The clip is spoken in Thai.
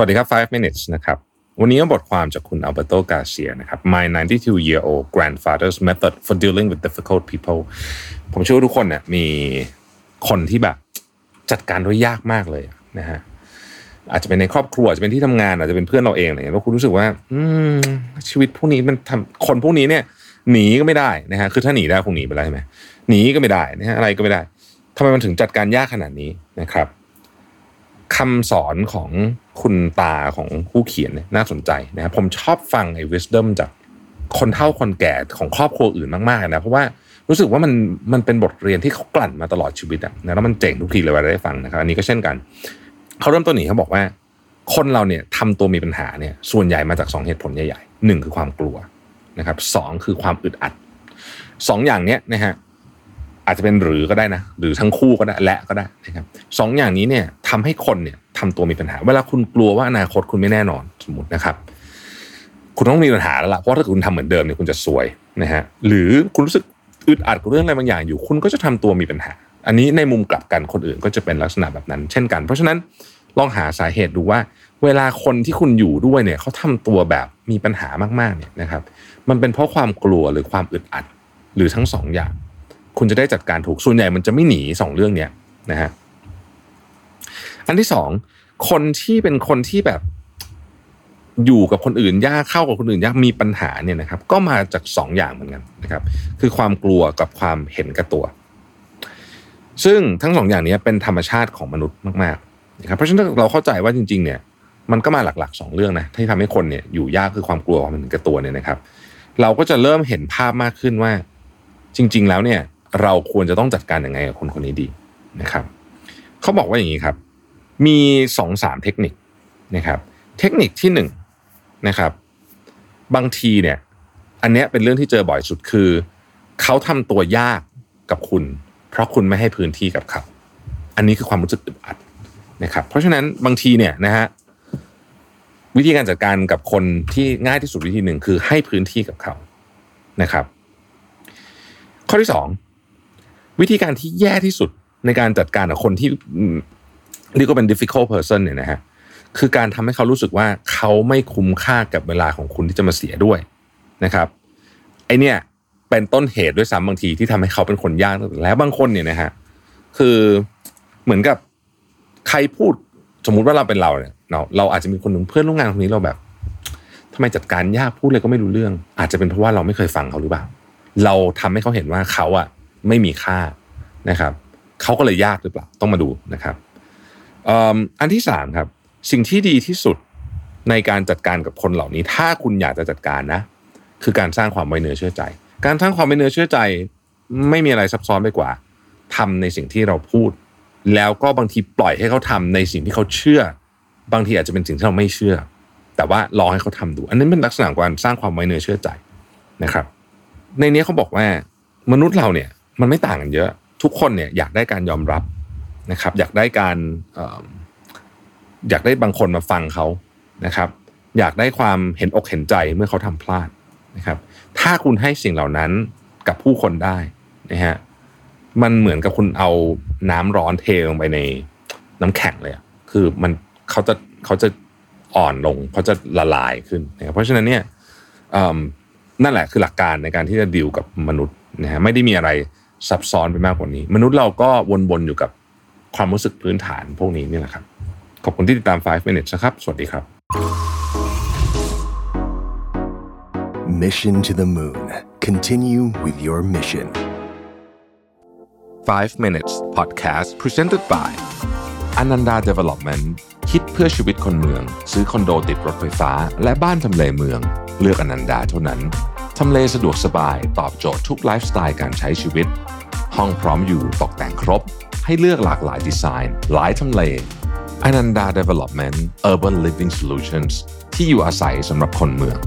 วัสดีครับ 5 minutes นะครับ วันนี้บทความจากคุณอัลเบโตกาเซียนะครับ My 92 year old grandfather's method for dealing with difficult people ผมเชื่อว่าทุกคนเนี่ยมีคนที่แบบจัดการด้วยยากมากเลยนะฮะอาจจะเป็นในครอบครัวอาจจะเป็นที่ทำงานอาจจะเป็นเพื่อนเราเองอะไรเงี้ยแล้วคุณรู้สึกว่า อืมชีวิตพวกนี้มันทำคนพวกนี้เนี่ย หนีก็ไม่ได้นะฮะคือถ้าหนีได้คงหนีไปแล้วใช่ไหมหนีก็ไม่ได้นะฮะอะไรก็ไม่ได้ทำไมมันถึงจัดการยากขนาดนี้นะครับ คำสอนของคุณตาของผู้เขียนน่าสนใจนะครับผมชอบฟังไอ้ wisdom จากคนเฒ่าคนแก่ของครอบครัวอื่นมากๆนะเพราะว่ารู้สึกว่ามันมันเป็นบทเรียนที่เขากลั่นมาตลอดชีวิตอะนะแล้วมันเจ๋งทุกทีเลยเวลาได้ฟังนะครับอันนี้ก็เช่นกันเขาเริ่มต้นหนีเขาบอกว่า คนเราเนี่ยทำตัวมีปัญหาเนี่ย ส่วนใหญ่มาจากสองเหตุผลใหญ่ๆหนึ่งคือความกลัวนะครับสองคือความอึดอัดสองอย่างเนี้ยนะฮะ อาจจะเป็นหรือก็ได้นะหรือทั้งคู่ก็ได้และก็ได้นะครับสองอย่างนี้เนี่ยทำให้คนเนี่ยทำตัวมีปัญหา เวลาคุณกลัวว่าอนาคตคุณไม่แน่นอนสมมตินะครับ คุณต้องมีปัญหาแล้วล่ะเพราะถ้าคุณทำเหมือนเดิมเนี่ยคุณจะซวยนะฮะหรือคุณรู้สึกอึดอัดกับเรื่องอะไรบางอย่างอยู่ คุณก็จะทำตัวมีปัญหา อันนี้ในมุมกลับกันคนอื่นก็จะเป็นลักษณะแบบนั้น เช่นกัน เพราะฉะนั้นลองหาสาเหตุดูว่า เวลาคนที่คุณอยู่ด้วยเนี่ยเขาทำตัวแบบมีปัญหามากๆเนี่ยนะครับ มันเป็นเพราะความกลัวหรือความอึดอัดหรือทั้งสองอย่าง คุณจะได้จัดการถูกส่วนใหญ่มันจะไม่หนีสองเรื่องเนี้ยนะฮะอันที่สองคนที่เป็นคนที่แบบอยู่กับคนอื่นยากเข้ากับคนอื่นยากมีปัญหาเนี่ยนะครับ ก็มาจากสองอย่างเหมือนกันนะครับ คือความกลัวกับความเห็นแก่ตัว ซึ่งทั้งสองอย่างนี้เป็นธรรมชาติของมนุษย์มากๆนะครับเพราะฉะนั้นเราเข้าใจว่าจริง ๆ เนี่ย มันก็มาหลักๆสองเรื่องนะที่ทำให้คนเนี่ยอยู่ยากคือความกลัวความเห็นแก่ตัวเนี่ยนะครับ เราก็จะเริ่มเห็นภาพมากขึ้นว่า จริง ๆ แล้วเนี่ย เราควรจะต้องจัดการยังไงกับคนคนนี้ดีนะครับเขาบอกว่าอย่างนี้ครับ มีสองสามเทคนิคนะครับ เทคนิคที่หนึ่งนะครับ บางทีเนี่ย อันเนี้ยเป็นเรื่องที่เจอบ่อยสุดคือ เขาทำตัวยากกับคุณ เพราะคุณไม่ให้พื้นที่กับเขาอันนี้คือความรู้สึกอึดอัดนะครับ เพราะฉะนั้นบางทีเนี่ยนะฮะวิธีการจัดการกับคนที่ง่ายที่สุดวิธีหนึ่งคือให้พื้นที่กับเขานะครับ ข้อที่สอง วิธีการที่แย่ที่สุดในการจัดการกับคนที่เรียกว่าเป็น difficult person เนี่ยนะฮะคือการทำให้เขารู้สึกว่าเขาไม่คุ้มค่ากับเวลาของคุณที่จะมาเสียด้วยนะครับไอเนี่ยเป็นต้นเหตุด้วยซ้ำบางทีที่ทำให้เขาเป็นคนยากแล้วบางคนเนี่ยนะฮะคือเหมือนกับใครพูดสมมุติว่าเราเป็นเราเนี่ยเราเราอาจจะมีคนหนึ่งเพื่อนร่วมงานคนนี้เราแบบทำไมจัดการยากพูดเลยก็ไม่รู้เรื่อง อาจจะเป็นเพราะว่าเราไม่เคยฟังเขาหรือเปล่า เราทำให้เขาเห็นว่าเขาอะ ไม่มีค่านะครับเขาก็เลยยากหรือเปล่าต้องมาดูนะครับอันที่สามครับ สิ่งที่ดีที่สุดในการจัดการกับคนเหล่านี้ ถ้าคุณอยากจะจัดการนะ คือการสร้างความไว้เนื้อเชื่อใจ การสร้างความไว้เนื้อเชื่อใจ ไม่มีอะไรซับซ้อนไปกว่าทำในสิ่งที่เราพูด แล้วก็บางทีปล่อยให้เขาทำในสิ่งที่เขาเชื่อ บางทีอาจจะเป็นสิ่งที่เราไม่เชื่อ แต่ว่าลองให้เขาทำดู อันนี้นเป็นลักษณะการสร้างความไว้เนื้อเชื่อใจนะครับ ในนี้เขาบอกว่ามนุษย์เราเนี่ย มันไม่ต่างกันเยอะ ทุกคนเนี่ยอยากได้การยอมรับนะครับ อยากได้การอยากได้บางคนมาฟังเขานะครับ อยากได้ความเห็นอกเห็นใจเมื่อเขาทำพลาดนะครับ ถ้าคุณให้สิ่งเหล่านั้นกับผู้คนได้นะฮะมันเหมือนกับคุณเอาน้ำร้อนเทลงไปในน้ำแข็งเลยคือมันเขาจะเขาจะอ่อนลงเขาจะละลายขึ้นนะครับเพราะฉะนั้นเนี่ยนั่นแหละคือหลักการในการที่จะดิวกับมนุษย์นะฮะไม่ได้มีอะไร ซับซ้อนไปมากกว่านี้ มนุษย์เราก็วนๆอยู่กับความรู้สึกพื้นฐานพวกนี้นี่แหละครับ ขอบคุณที่ติดตาม 5 minutes นะครับ สวัสดีครับ Mission to the Moon. Continue with your mission. 5 minutes podcast presented by Ananda Development คิดเพื่อชีวิตคนเมือง ซื้อคอนโดติดรถไฟฟ้า และบ้านทำเลเมือง เลือกอนันดาเท่านั้น ทำเลสะดวกสบายตอบโจทย์ทุกไลฟ์สไตล์การใช้ชีวิต ห้องพร้อมอยู่ตกแต่งครบ ให้เลือกหลากหลายดีไซน์ หลายทำเลอนันดา Development Urban Living Solutions ที่อยู่อาศัยสำหรับคนเมือง